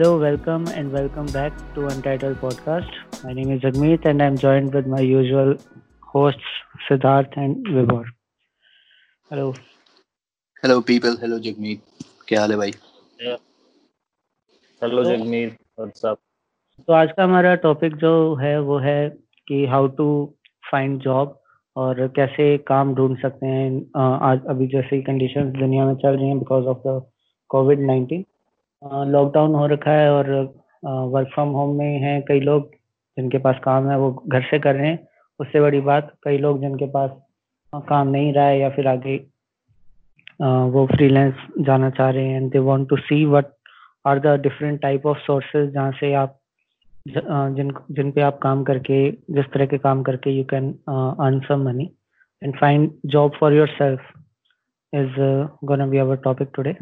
Hello, welcome and welcome back to Untitled Podcast. My name is Jagmeet and I'm joined with my usual hosts Siddharth and Vibhor. Hello. Hello people. Hello Jagmeet. क्या हाल है भाई? Hello तो- Jagmeet what's up तो आज का हमारा topic जो है वो है कि हाउ टू फाइंड जॉब और कैसे काम ढूंढ सकते हैं आज अभी जैसे कंडीशंस दुनिया में चल रही हैं because of the COVID nineteen lockdown हो रखा है और वर्क फ्रॉम होम में हैं कई लोग जिनके पास काम है, वो घर से कर रहे हैं। उससे बड़ी बात, कई लोग जिनके पास काम नहीं रहा है या फिर आगे वो फ्रीलांस जाना चाह रहे हैं। And they want to see what are the different type of sources जहाँ से आप जिन जिन पे आप काम करके, जिस तरह के काम करके you can earn some money and find job for yourself is gonna be our topic today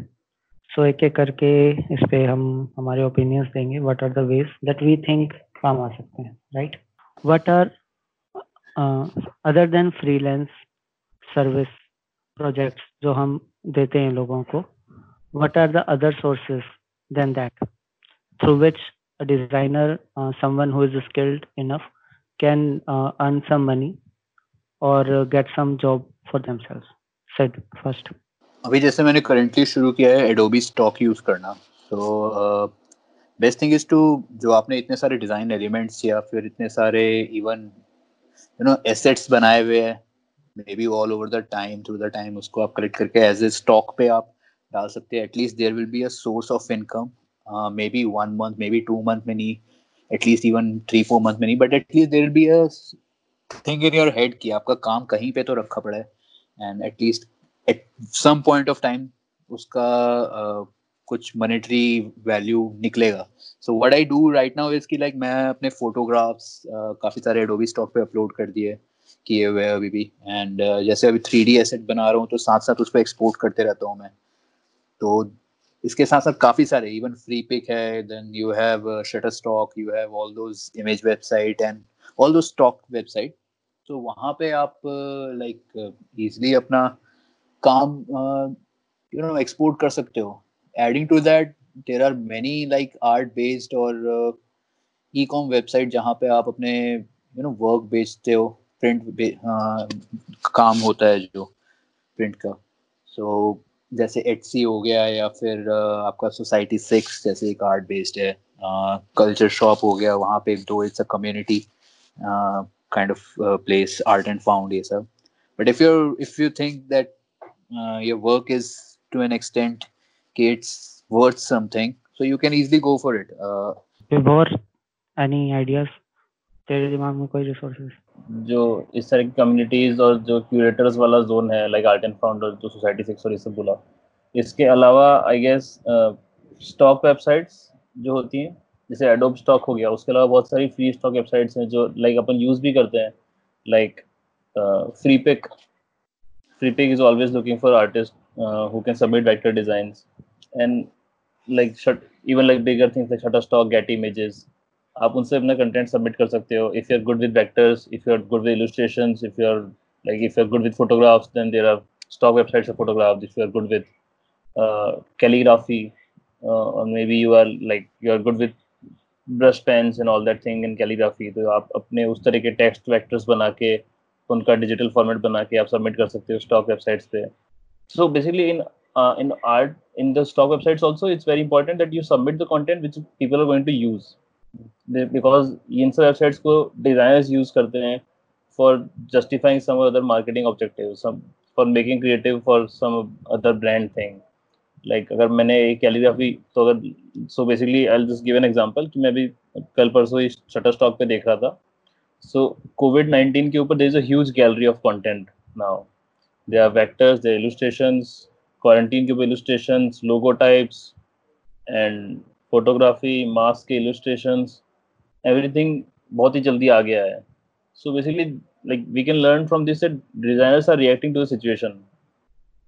so एक एक करके इस पे हम हमारे ओपिनियंस देंगे what are the that we think काम आ सकते हैं right what are other than freelance service projects जो हम देते हैं लोगों को what are the other sources than that through which a designer someone who is skilled enough can earn some money और get some job for themselves set first अभी जैसे मैंने करेंटली शुरू किया है एडोबी स्टॉक यूज़ करना so best thing is to जो आपने इतने सारे डिज़ाइन एलिमेंट्स या फिर इतने सारे इवन यू नो एसेट्स बनाए हुए हैं maybe all over the time through the time उसको आप कलेक्ट करके एज ए स्टॉक पे आप डाल सकते हैं। At least there will be a source of income maybe one month maybe two month में नहीं at least even three four month में नहीं but at least there will be a thing in your head कि आपका काम कहीं पे तो रखा पड़ा है and at least at some point of time उसका uh, कुछ मॉनेटरी वैल्यू निकलेगा। So what I do right now is कि लाइक मैं अपने फोटोग्राफ्स काफ़ी सारे एडोबी स्टॉक पे अपलोड कर दिए किए हुए अभी भी। एंड जैसे अभी थ्री डी एसेट बना रहा हूँ तो साथ साथ उसको एक्सपोर्ट करते रहता हूँ मैं। तो इसके साथ साथ काफ़ी सारे इवन फ्री पिक है then you have Shutterstock you have all those image website and all those stock website तो वहाँ पे आप लाइक uh, इजली अपना काम यू नो एक्सपोर्ट कर सकते हो. Adding to that there are many like art based और ई कॉम वेबसाइट जहाँ पे आप अपने यू नो वर्क बेचते हो प्रिंट काम होता है जो प्रिंट का. सो जैसे एटसी हो गया या फिर uh, आपका सोसाइटी सिक्स जैसे एक आर्ट बेस्ड है कल्चर शॉप हो गया वहाँ पे though it's a community kind of place art and found ये सब. But if you if you think that your work is to an extent it's worth something. So you can easily go for it. Uh, Vibhor any ideas? तेरे दिमाग में कोई resources जो इस तरह की कम्युनिटीज और जो क्यूरेटर्स वाला जोन है लाइक आर्ट एंड फाउंडर जो सोसाइटी सिक्स और ये सब बोला। इसके अलावा आई गेस स्टॉक वेबसाइट्स जो होती हैं जैसे एडोब स्टॉक हो गया उसके अलावा बहुत सारी फ्री स्टॉक वेबसाइट्स हैं जो लाइक अपन यूज़ भी करते हैं। Like Freepik free is always looking for artists uh, who can submit vector designs and like shut, even like bigger things like shutterstock get images आप उनसे अपना कंटेंट सबमिट कर सकते हो if you are good with vectors if you are good with illustrations if you are like if you are good with photographs then there are stock websites for photographs if you are good with uh, calligraphy uh, or maybe you are like you are good with brush pens and all that thing in calligraphy तो आप अपने उस तरह के text vectors बना के तो उनका डिजिटल फॉर्मेट बना के आप सबमिट कर सकते हो स्टॉक वेबसाइट्स पे। So basically in in art in the stock websites also it's very important that you submit the content which people are going to use because in सब websites को designers use करते हैं for justifying some other marketing objective some for making creative for some other brand thing like अगर मैंने एक calligraphy तो अगर so basically I just give an example कि मैं अभी कल परसों शटर स्टॉक पे देख रहा था। सो कोविड 19 के ऊपर there is a huge gallery of content now there are vectors there illustrations quarantine के ऊपर illustrations logo types and photography mask के इलस्ट्रेशंस एवरीथिंग बहुत ही जल्दी आ गया है। So basically like we can learn from this that designers are reacting to the situation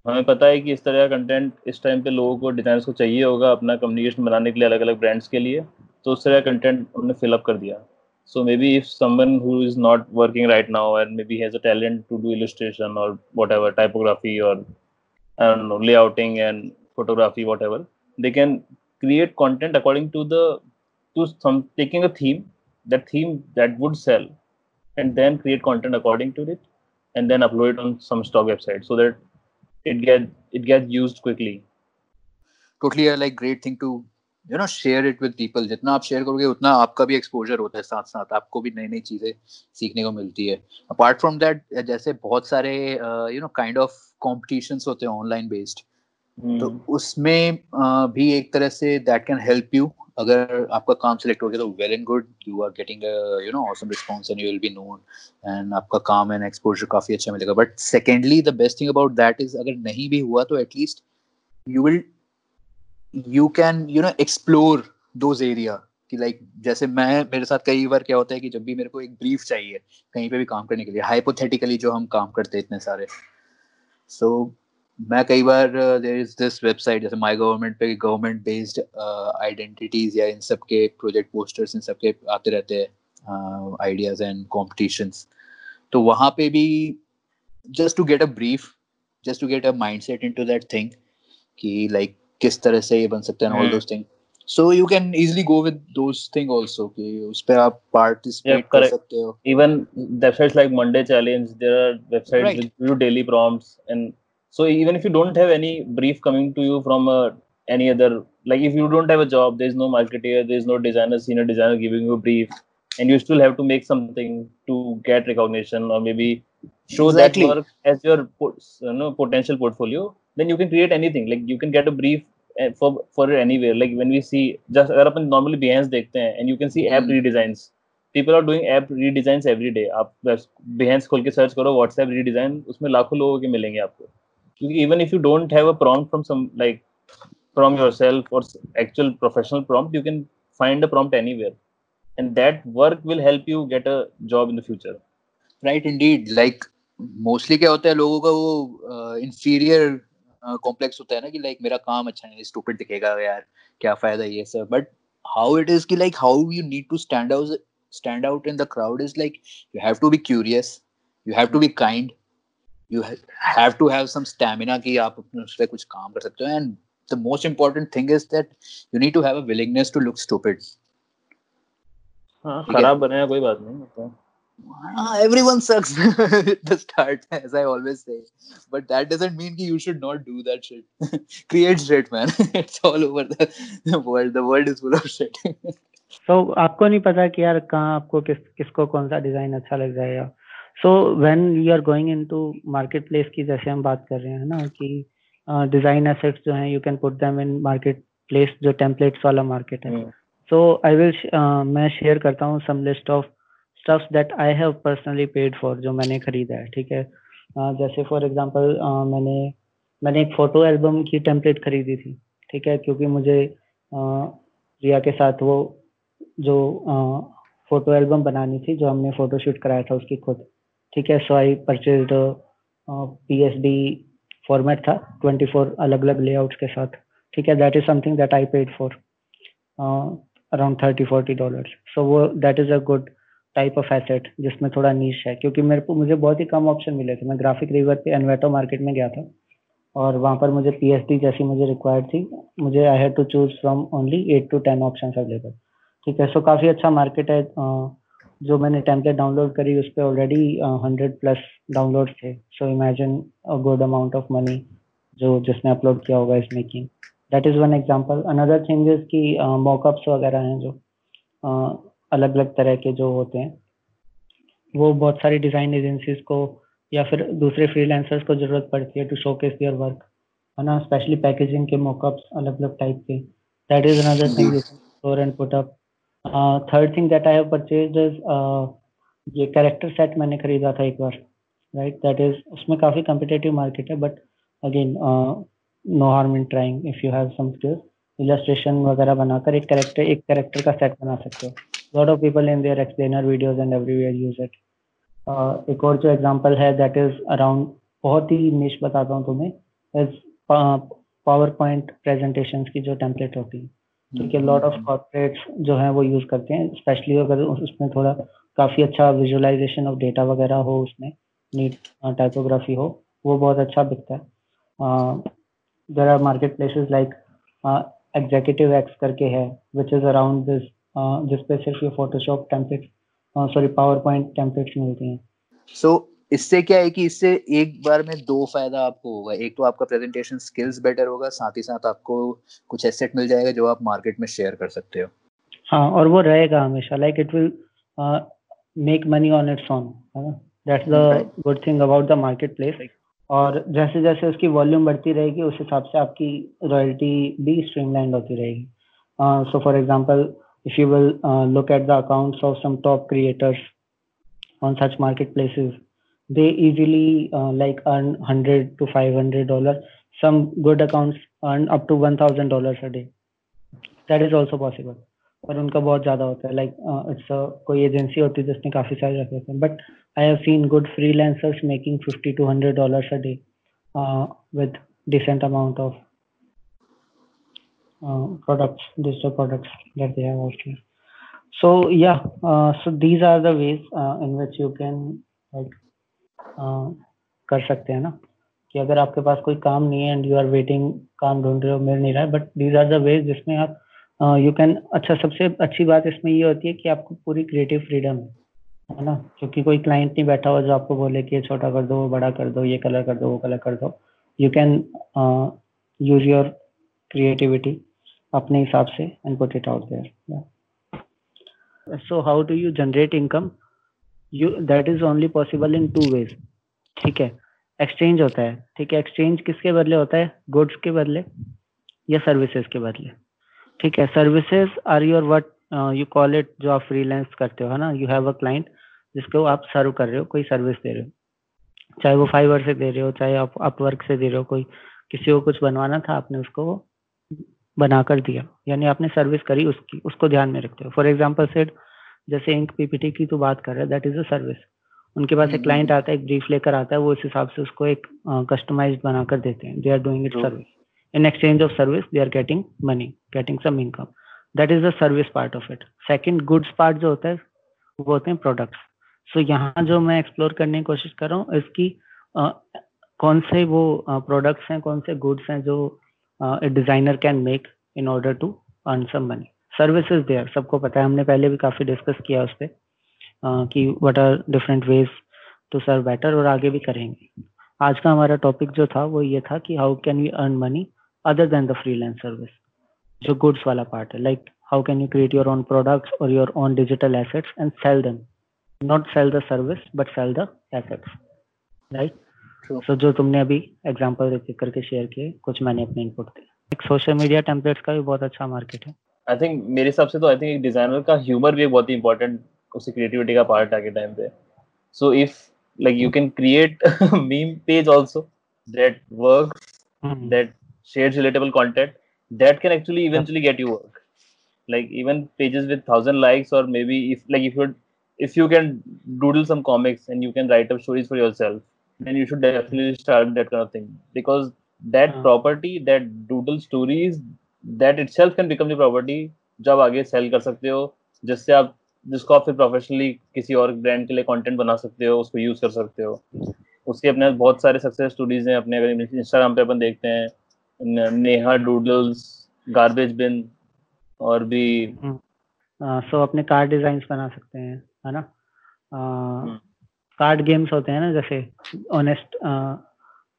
हमें पता है कि इस तरह का कंटेंट इस टाइम पे लोगों को डिजाइनर्स को चाहिए होगा अपना कम्युनिकेशन बनाने के लिए अलग अलग ब्रांड्स के लिए तो उस तरह का कंटेंट उन्होंने फिलअप कर दिया। So maybe if someone who is not working right now and maybe has a talent to do illustration or whatever typography or I don't know layouting and photography whatever they can create content according to the to some taking a theme that theme that would sell and then create content according to it and then upload it on some stock website so that it get it gets used quickly. Totally a like great thing to you know share it with people जितना आप share करोगे उतना आपका भी exposure होता है साथ साथ आपको भी नई नई चीज़ें सीखने को मिलती है। अपार्ट फ्रॉम दैट जैसे बहुत सारे you know kind of competitions होते हैं ऑनलाइन बेस्ड तो hmm. उसमें uh, भी एक तरह say that can help you अगर आपका काम सिलेक्ट हो गया तो well and good you are getting you know awesome response and you will be known and आपका काम एंड एक्सपोजर काफ़ी अच्छा मिलेगा। But secondly the best thing about that is अगर नहीं भी हुआ तो at least you will you can you know explore those area कि लाइक जैसे मैं मेरे साथ कई बार क्या होता है कि जब भी मेरे को एक ब्रीफ चाहिए कहीं पे भी काम करने के लिए हाइपोथेटिकली जो हम काम करते हैं इतने सारे। सो so, मैं कई बार देर इज़ दिस वेबसाइट जैसे माई गवर्नमेंट पे गवर्नमेंट बेस्ड आइडेंटिटीज या इन सब के प्रोजेक्ट पोस्टर्स इन सब के आते रहते हैं आइडियाज़ एंड कॉम्पिटिशन्स तो वहाँ पे भी just to get a brief just to get a mindset into that thing कि लाइक किस तरह से ये बन सकते हैं all those thing so you can easily go with those thing also कि उस पे आप पार्टिसिपेट कर सकते हो even websites like Monday challenge there are websites with you daily prompts and so even if you don't have any brief coming to you from uh, any other like if you don't have a job there's no marketer there's no designer senior designer giving you a brief and you still have to make something to get recognition or maybe show exactly. that work as your you know, potential portfolio then you can create anything like you can get a brief for for it anywhere like when we see just अगर अपन normally Behance देखते हैं and you can see app redesigns people are doing app redesigns every day आप Behance खोल के search करो WhatsApp redesign उसमें लाखों लोगों के मिलेंगे आपको क्योंकि even if you don't have a prompt from some like from yourself or actual professional prompt you can find a prompt anywhere and that work will help you get a job in the future right indeed like mostly क्या होता है लोगों का वो inferior complex होता है ना कि लाइक मेरा काम अच्छा नहीं स्टूपिड दिखेगा यार क्या फ़ायदा ये sir but how it is कि like how you need to stand out stand out in the crowd is like you have to be curious you have to be kind you have to have some stamina कि आप अपने उस पर कुछ काम कर सकते हो। And the most important thing is that you need to have a willingness to look stupid हाँ खराब बने कोई बात नहीं मतलब uh, everyone sucks at the start, as I always say. But that doesn't mean you should not do that shit. Create shit, man. it's all over the, world. The world is full of shit. so आपको नहीं पता कि यार कहाँ आपको किस किसको कौन सा डिज़ाइन अच्छा लग जाएगा so when you are going into marketplace की जैसे हम बात कर रहे हैं ना कि डिज़ाइन uh, एसेट्स जो हैं you can put them in marketplace जो टेम्पलेट्स वाला मार्केट है सो आई विल मैं शेयर करता हूँ some list of stuffs that I have personally paid for जो मैंने खरीदा है, ठीक है? जैसे फॉर एग्जांपल मैंने मैंने एक फ़ोटो एल्बम की टेम्पलेट खरीदी थी, ठीक है? क्योंकि मुझे रिया के साथ वो, जो फ़ोटो एल्बम बनानी थी, जो हमने फ़ोटो शूट कराया था उसकी खुद, ठीक है? So I purchase P S D format था ट्वेंटी फोर अलग अलग लेआउट्स के साथ, ठीक है? That is something that I paid for around thirty forty dollar so वो that is a good type of asset जिसमें थोड़ा नीच है। क्योंकि मेरे को, मुझे बहुत ही कम ऑप्शन मिले थे। मैं ग्राफिक रिवर पे एनवेटो मार्केट में गया था और वहाँ पर मुझे पीएसडी जैसी मुझे रिक्वायर्ड थी। मुझे I had to choose from only eight to ten option available ठीक है सो काफ़ी अच्छा मार्केट है जो मैंने टेम्पलेट डाउनलोड करी, उस पर ऑलरेडी हंड्रेड प्लस डाउनलोड थे। So imagine good amount of money जो जिसने अपलोड किया होगा इस making that is one example another thing is की मॉकअप्स वगैरह हैं जो अलग अलग तरह के जो होते हैं, वो बहुत सारी डिज़ाइन एजेंसीज को या फिर दूसरे फ्रीलांसर्स को ज़रूरत पड़ती है to showcase their work है ना? स्पेशली पैकेजिंग के मॉकअप्स अलग अलग टाइप के that is another thing store and put up third thing that I have purchased is ये कैरेक्टर सेट मैंने खरीदा था एक बार राइट दैट इज़ उसमें काफ़ी कम्पिटेटिव मार्केट है but again no harm in trying if you have some skills illustration वगैरह बनाकर एक कैरेक्टर एक कैरेक्टर का सेट बना सकते हो। Lot of people in their explainer videos and everywhere use it. Uh, एक और जो एग्जांपल है दैट इज़ अराउंड बहुत ही निश बताता हूँ तुम्हें इज़ पावर पॉइंट प्रेजेंटेशन की जो टेम्पलेट होती है। है लॉट ऑफ़ कॉर्पोरेट्स जो है वो यूज़ करते हैं स्पेशली अगर उसमें थोड़ा काफ़ी अच्छा विजुअलाइजेशन ऑफ़ डेटा वगैरह हो उसमें नीट टाइपोग्राफी हो वो बहुत अच्छा बिकता है। There are market places like executive X करके है विच इज़ अराउंड दिस जिस पे सिर्फ़ ये Photoshop template sorry PowerPoint templates मिलती हैं। सो so, इससे क्या है कि इससे एक बार में दो फ़ायदा आपको होगा। एक तो आपका प्रेजेंटेशन स्किल्स बेटर होगा साथ ही साथ आपको कुछ एसेट मिल जाएगा जो आप मार्केट में शेयर कर सकते हो। हाँ और वो रहेगा हमेशा। Like it will make money on its own है ना? That's the good thing about the marketplace और जैसे जैसे उसकी वॉल्यूम बढ़ती रहेगी उस हिसाब से आपकी रॉयल्टी भी स्ट्रीमलाइन होती रहेगी। So for example if you will look at the accounts of some top creators on such marketplaces they easily uh, like earn 100 to 500 dollars some good accounts earn up to 1000 dollars a day that is also possible और उनका बहुत ज़्यादा होता है like it's कोई agency होती है जिसने काफ़ी सारे रखे होते हैं but I have seen good freelancers making 50 to 100 dollars a day with decent amount of uh, products digital products that they have also so yeah uh, so these are the ways uh, in which you can like कर सकते हैं ना कि अगर आपके पास कोई काम नहीं है एंड यू आर वेटिंग काम ढूंढ रहे हो मिल नहीं रहा है but these are the ways जिसमें आप यू कैन अच्छा सबसे अच्छी बात इसमें ये होती है कि आपको पूरी क्रिएटिव फ्रीडम है ना क्योंकि कोई क्लाइंट नहीं बैठा हुआ जो आपको बोले कि ये छोटा कर दो वो बड़ा कर दो ये कलर कर दो वो कलर कर दो you can use your creativity अपने हिसाब से and put it out there so how do you generate income you that is only possible in two ways ठीक है? एक्सचेंज होता है, ठीक है? एक्सचेंज किसके बदले होता है? गुड्स के बदले या सर्विसेज़ के बदले? ठीक है services are your what you call it जो आप फ्रीलांस करते हो, है ना? यू हैव अ क्लाइंट जिसको आप सर्व कर रहे हो, कोई सर्विस दे रहे हो। चाहे वो फाइवर से दे रहे हो, चाहे आप अपवर्क से दे रहे हो, कोई किसी को कुछ बनवाना था आपने उसको बना कर दिया। यानी आपने सर्विस करी उसकी उसको ध्यान में रखते हो फॉर एग्ज़ाम्पल सेट जैसे इंक पीपीटी की तो बात कर रहे हैं दैट इज़ अ सर्विस उनके पास एक क्लाइंट हम्म। आता है एक ब्रीफ लेकर आता है वो इस हिसाब से उसको एक कस्टमाइज uh, बनाकर देते हैं। They are doing it service in exchange of service they are getting money getting some income that is the service part of it second goods part जो होता है वो होते हैं प्रोडक्ट्स सो so, यहाँ जो मैं एक्सप्लोर करने की कोशिश कर रहा हूँ इसकी uh, कौन से वो प्रोडक्ट्स uh, हैं कौन से गुड्स हैं जो designer can make in order to earn some money services there सबको पता है, हमने पहले भी काफ़ी डिस्कस किया उस पर कि what are different ways to serve better और आगे भी करेंगे। आज का हमारा टॉपिक जो था, वो ये था कि how can we earn money other than the freelance service जो गुड्स वाला पार्ट है। Like how can you create your own products और your own digital assets and sell them not sell the service but sell the assets right so जो तुमने अभी example करके share किए कुछ मैंने अपने इनपुट दिए एक सोशल मीडिया टेम्पलेट्स का भी बहुत अच्छा मार्केट है आई थिंक मेरे हिसाब से तो आई थिंक एक डिज़ाइनर का ह्यूमर भी बहुत ही इंपॉर्टेंट उसकी क्रिएटिविटी का पार्ट है के टाइम पे so if you can create a meme page also that works mm-hmm. that shares relatable content that can actually eventually get you work like even pages with thousand likes or maybe if like if you if you can doodle some comics and you can write up stories for yourself then you should definitely start that kind of thing. Because that uh-huh. property that doodle stories itself can become the property जब आगे cell कर सकते हो जिससे आप जिसको आप फिर प्रोफेशनली किसी और ब्रांड के लिए कंटेंट बना सकते हो उसको यूज़ कर सकते हो। उसके अपने बहुत सारे सक्सेस स्टोरीज हैं अपने अगर इंस्टाग्राम पे अपन देखते हैं नेहा डूडल्स गार्बेज बिन और भी सो हम्म। so, अपने कार्ड डिज़ाइन बना सकते हैं है ना? कार्ड। गेम्स होते हैं ना जैसे ऑनेस्ट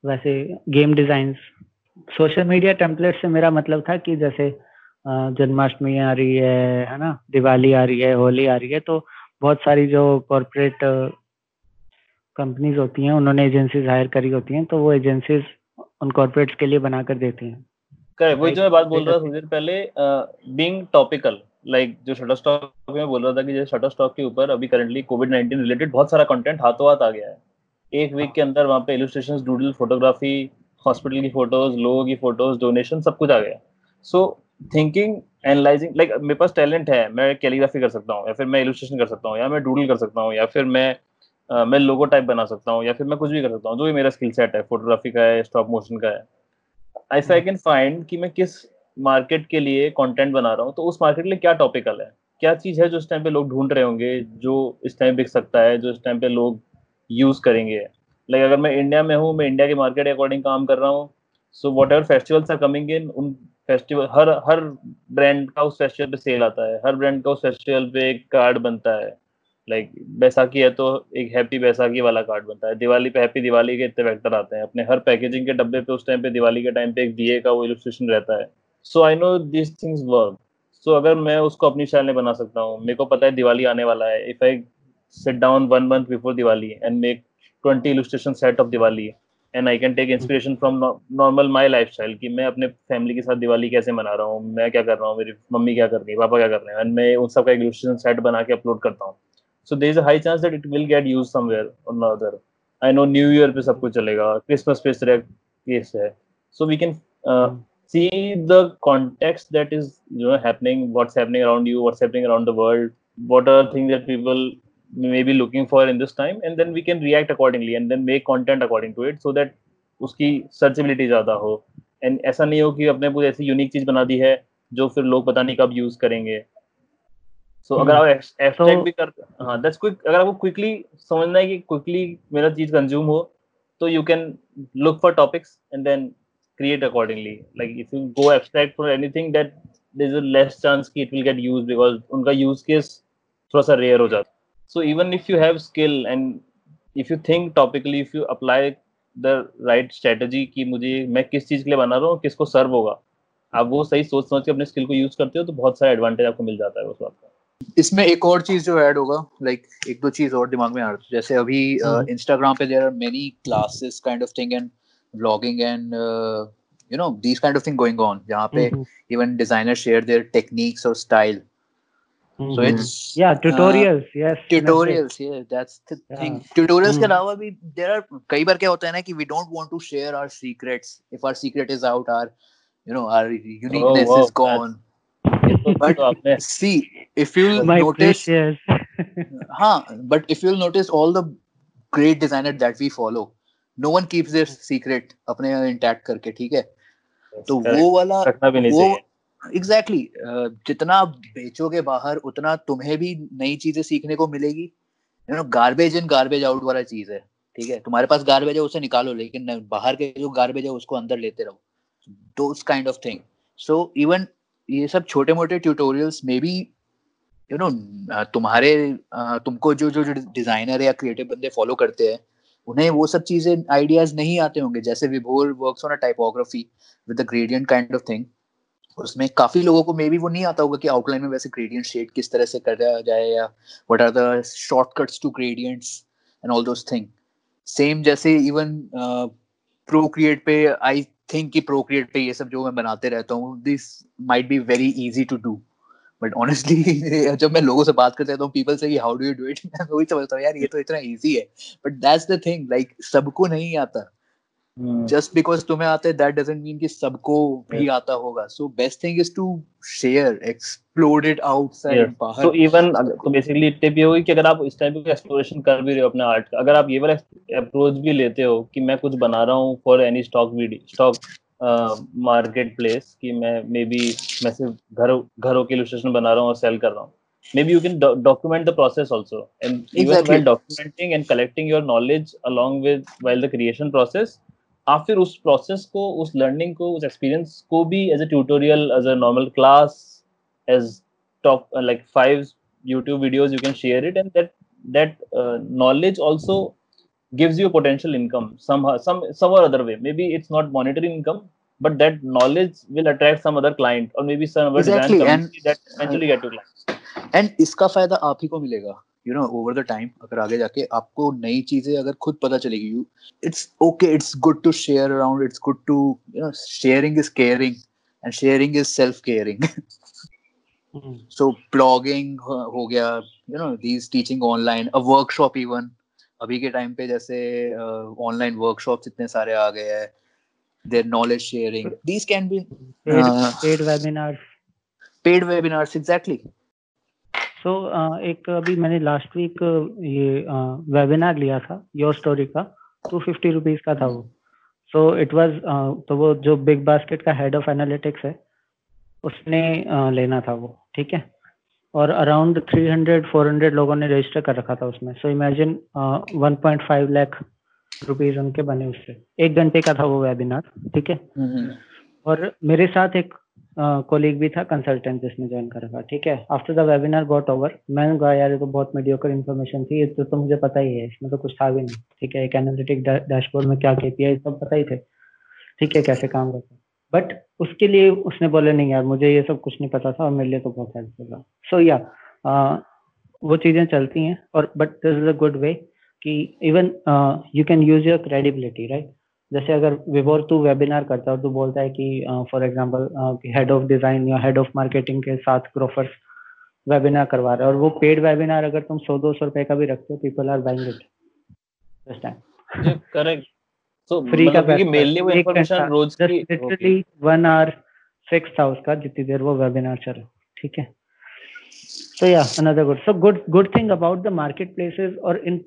वैसे game design social media template से मेरा मतलब था कि जैसे जन्माष्टमी आ रही है है ना? दिवाली आ रही है होली आ रही है तो बहुत सारी जो कॉरपोरेट कंपनीज़ होती हैं उन्होंने एजेंसीज हायर करी होती हैं तो वो एजेंसीज उन कॉरपोरेट्स के लिए बनाकर देती हैं। करेक्ट वही जो मैं बात बोल रहा था थोड़ी पहले बीइंग टॉपिकल लाइक जो शटर स्टॉक में बोल रहा था कि जैसे शटर स्टॉक के ऊपर अभी करंटली कोविड 19 रिलेटेड बहुत सारा कंटेंट हाथों हाथ आ गया है। एक वीक के अंदर वहाँ पे इलस्ट्रेशन डूडल फोटोग्राफी हॉस्पिटल की फ़ोटोज़ लोगों की फ़ोटोज़ डोनेशन सब कुछ आ गया। सो थिंकिंग एनालाइजिंग लाइक मेरे पास टैलेंट है मैं कैलीग्राफी कर सकता हूँ या फिर मैं इलस्ट्रेशन कर सकता हूँ या मैं डूडल कर सकता हूँ या फिर मैं uh, मैं लोगो टाइप बना सकता हूँ या फिर मैं कुछ भी कर सकता हूँ जो भी मेरा स्किल सेट है फोटोग्राफी का है स्टॉप मोशन का है। इफ़ आई कैन फाइंड कि मैं किस मार्केट के लिए कंटेंट बना रहा हूँ तो उस मार्केट के लिए क्या टॉपिकल है? क्या चीज़ है जो इस टाइम पे लोग ढूंढ रहे होंगे जो इस टाइम बिक सकता है जो इस टाइम पे लोग यूज़ करेंगे? लाइक अगर मैं इंडिया में हूँ मैं इंडिया के मार्केट के अकॉर्डिंग काम कर रहा हूँ so whatever festivals are coming in उन फेस्टिवल हर हर ब्रांड का उस फेस्टिवल पे सेल आता है। हर ब्रांड का उस फेस्टिवल पे एक कार्ड बनता है। लाइक like, बैसाखी है तो एक हैप्पी बैसाखी वाला कार्ड बनता है। दिवाली पे हैप्पी दिवाली के इतने वेक्टर आते हैं। अपने हर पैकेजिंग के डब्बे पे उस टाइम पे दिवाली के टाइम पे एक दिए का वो इलस्ट्रेशन रहता है। So I know this things work so अगर मैं उसको अपनी स्टाइल में बना सकता हूँ मेरे को पता है दिवाली आने वाला है। If I sit down one month before Diwali and make twenty illustration set of Diwali and I can take inspiration from normal my lifestyle कि मैं अपने फैमिली के साथ दिवाली कैसे मना रहा हूँ मैं क्या कर रहा हूँ मेरी मम्मी क्या कर रही है पापा क्या कर रहे हैं एंड मैं उन सब का इलस्ट्रेशन सेट बना के अपलोड करता हूँ। So there is a high chance that it will get use somewhere और other I know new year पे सब कुछ चलेगा क्रिसमस पे इस तरह केस है। So we can see the context that is you know happening what's happening around you what's happening around the world what are things that people may be looking for in this time and then we can react accordingly and then make content according to it so that उसकी searchability ज़्यादा हो and ऐसा नहीं हो कि अपने कुछ ऐसी यूनिक चीज़ बना दी है जो फिर लोग पता नहीं कब यूज़ करेंगे सो so, अगर आप एब्स्ट्रैक्ट so, भी कर हाँ दैट्स क्विक अगर आपको क्विकली समझना है कि क्विकली मेरा चीज़ कंज्यूम हो तो you can look for topics and then create accordingly like if you go abstract for anything that there's a less chance कि it will get used because उनका use case थोड़ा सा rare हो जाता so even if you have skill and if you think topically if you apply the right strategy कि मुझे मैं किस चीज़ के लिए बना रहा हूँ किसको सर्व होगा आप वो सही सोच समझ के अपने स्किल को यूज़ करते हो तो बहुत सारा एडवांटेज आपको मिल जाता है उस बात का इसमें एक और चीज़ जो ऐड होगा लाइक like, एक दो चीज़ और दिमाग में आ रही जैसे अभी इंस्टाग्राम uh, पे there are many classes kind of thing and vlogging and uh, you know these kind of thing going on. Jahan pe mm-hmm. even designers share their techniques or style. Mm-hmm. so it's yeah tutorials uh, yes tutorials yeah that's the yeah. thing. Tutorials mm-hmm. ke alawa bhi there are kai bar kya hota hai na ki we don't want to share our secrets. If our secret is out our you know our uniqueness oh, wow, is gone. But see if you notice हाँ but if you'll notice all the great designer that we follow no one keeps their secret अपने intact करके ठीक है? तो वो वाला वो exactly exactly, जितना आप बेचोगे बाहर उतना तुम्हें भी नई चीज़ें सीखने को मिलेगी। You know garbage in garbage out वाला चीज़ है ठीक है? तुम्हारे पास गार्बेज है उसे निकालो लेकिन बाहर के जो गार्बेज है उसको अंदर लेते रहो। Those kind of thing so even ये सब छोटे मोटे ट्यूटोरियल्स में भी यू नो तुम्हारे तुमको जो जो डिज़ाइनर या क्रिएटिव बंदे फॉलो करते हैं उन्हें वो सब चीज़ें आइडियाज़ नहीं आते होंगे। जैसे Vibhor works on a typography with the gradient kind of thing उसमें काफ़ी लोगों को मे बी वो नहीं आता होगा कि आउटलाइन में वैसे ग्रेडियंट शेड किस तरह से करा जाए या what are the shortcuts to gradients and all those thing same जैसे इवन प्रोक्रिएट पे आई थिंक कि प्रोक्रिएट पे ये सब जो मैं बनाते रहता हूँ this might be very easy to do but honestly जब मैं लोगों से बात करता हूँ पीपल से how do you do it मैं वही समझता हूँ यार ये तो इतना इजी है. But that's the thing like सबको नहीं आता। जस्ट बिकॉज़ तुम्हें आता है दैट डजंट मीन कि सबको भी आता होगा। So best thing is to share explore it outside बाहर। तो इवन तो बेसिकली टिप ये होगी कि अगर आप इस टाइप का एक्सप्लोरेशन कर भी रहे हो अपने आर्ट का अगर आप ये वाला अप्रोच भी लेते हो कि मैं कुछ बना रहा हूँ for any stock video stock marketplace कि मैं मे बी मैं सिर्फ़ घर घरों के इलस्ट्रेशन बना रहा हूँ और सेल कर रहा हूँ। Maybe you can document the process also and documenting and collecting your knowledge along with well the creation process आप फिर उस प्रोसेस को उस लर्निंग को उस एक्सपीरियंस को भी as a tutorial as a normal class as top like five YouTube videos you can share it and that that knowledge also gives you a potential income somehow some some or other way maybe it's not monetary income but that knowledge will attract some other client or maybe some other exactly. design community that eventually get to client and इसका फायदा आप ही को मिलेगा you know over the time अगर आगे जाके आपको नई चीजें अगर खुद पता चलेगी you it's okay it's good to share around it's good to you know sharing is caring and sharing is self caring so blogging हो गया you know these teaching online a workshop even अभी के time पे जैसे online workshops इतने सारे आ गए हैं there knowledge sharing these can be paid webinars paid webinars exactly so एक अभी मैंने लास्ट वीक ये वेबिनार लिया था योर स्टोरी का टू फिफ्टी रुपीज़ का था वो। सो इट वाज तो वो जो बिग बास्केट का हेड ऑफ़ एनालिटिक्स है उसने uh, लेना था वो ठीक है? और अराउंड 300 400 लोगों ने रजिस्टर कर रखा था उसमें। सो इमेजिन 1.5 लाख रुपीज़ उनके बने उससे। एक घंटे का था वो वेबिनार ठीक है? और मेरे साथ एक कोलीग भी था कंसल्टेंट जिसने ज्वाइन कर रखा ठीक है? After the webinar got over मैंने कहा यार ये तो बहुत मीडियोकर इन्फॉर्मेशन थी ये तो, तो मुझे पता ही है इसमें तो कुछ था भी नहीं ठीक है? एक एनालिटिक डैशबोर्ड में क्या केपीआई सब पता ही थे ठीक है? कैसे काम करता बट उसके लिए उसने बोला, नहीं यार, मुझे ये सब कुछ नहीं पता था और मेरे लिए तो बहुत हेल्पफुल था सो या वो चीज़ें चलती हैं और but this is a good way कि even you can use your credibility right जैसे अगर विवोर तू वेबिनार करता है और तू बोलता है कि for example head of design या हेड ऑफ़ मार्केटिंग के साथ ग्रोफर्स वेबिनार करवा रहे और वो पेड वेबिनार अगर तुम सौ, दो सौ रुपए का भी रखते हो people are buying it this time correct so free का पैसा मेनली वो इंफॉर्मेशन रोज की लिटरली 1 आवर फिक्स था उसका जितनी देर वो वेबिनार चले ठीक है? So yeah another good so good good thing about the marketplaces और इन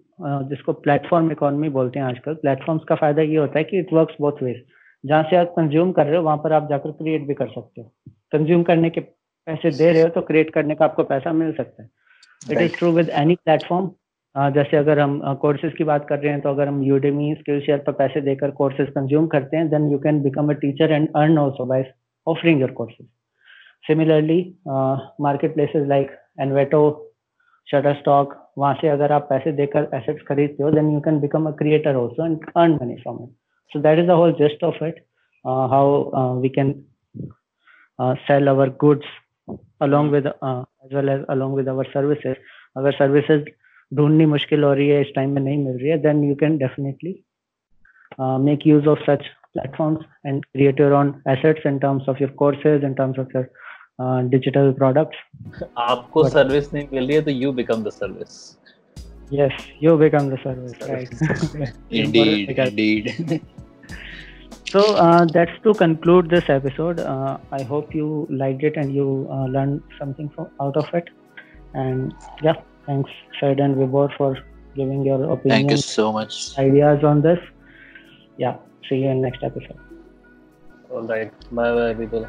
जिसको प्लेटफॉर्म इकोनॉमी बोलते हैं आजकल प्लेटफॉर्म्स का फ़ायदा ये होता है कि इट वर्क्स बोथ वेज जहाँ से आप कंज्यूम कर रहे हो वहाँ पर आप जाकर क्रिएट भी कर सकते हो। कंज्यूम करने के पैसे दे रहे हो तो क्रिएट करने का आपको पैसा मिल सकता है। It is true with any platform जैसे अगर हम कोर्सेज की बात कर रहे हैं तो अगर हम यूडेमी स्किल शेयर पर पैसे देकर कोर्सेज कंज्यूम करते हैं then you can become a teacher and earn also by offering your courses similarly marketplaces like Envato Shutterstock वहाँ से अगर आप पैसे देकर एसेट्स खरीदते हो then you can become a creator also and earn money from it so that is the whole just of it how we can sell our goods along with uh, as well as along with our services. अगर services ढूंढनी मुश्किल हो रही है इस time में नहीं मिल रही है then you can definitely make use of such platforms and create your own assets in terms of your courses in terms of your digital products आपको सर्विस नहीं मिल रही है तो you become the service yes you become the service right indeed indeed So uh, that's to conclude this episode. Uh, I hope you liked it and you uh, learned something from, out of it. And yeah. Thanks Fred and Vibor for giving your opinion thank you so much. ideas on this. Yeah see you in next episode. All right. Bye bye people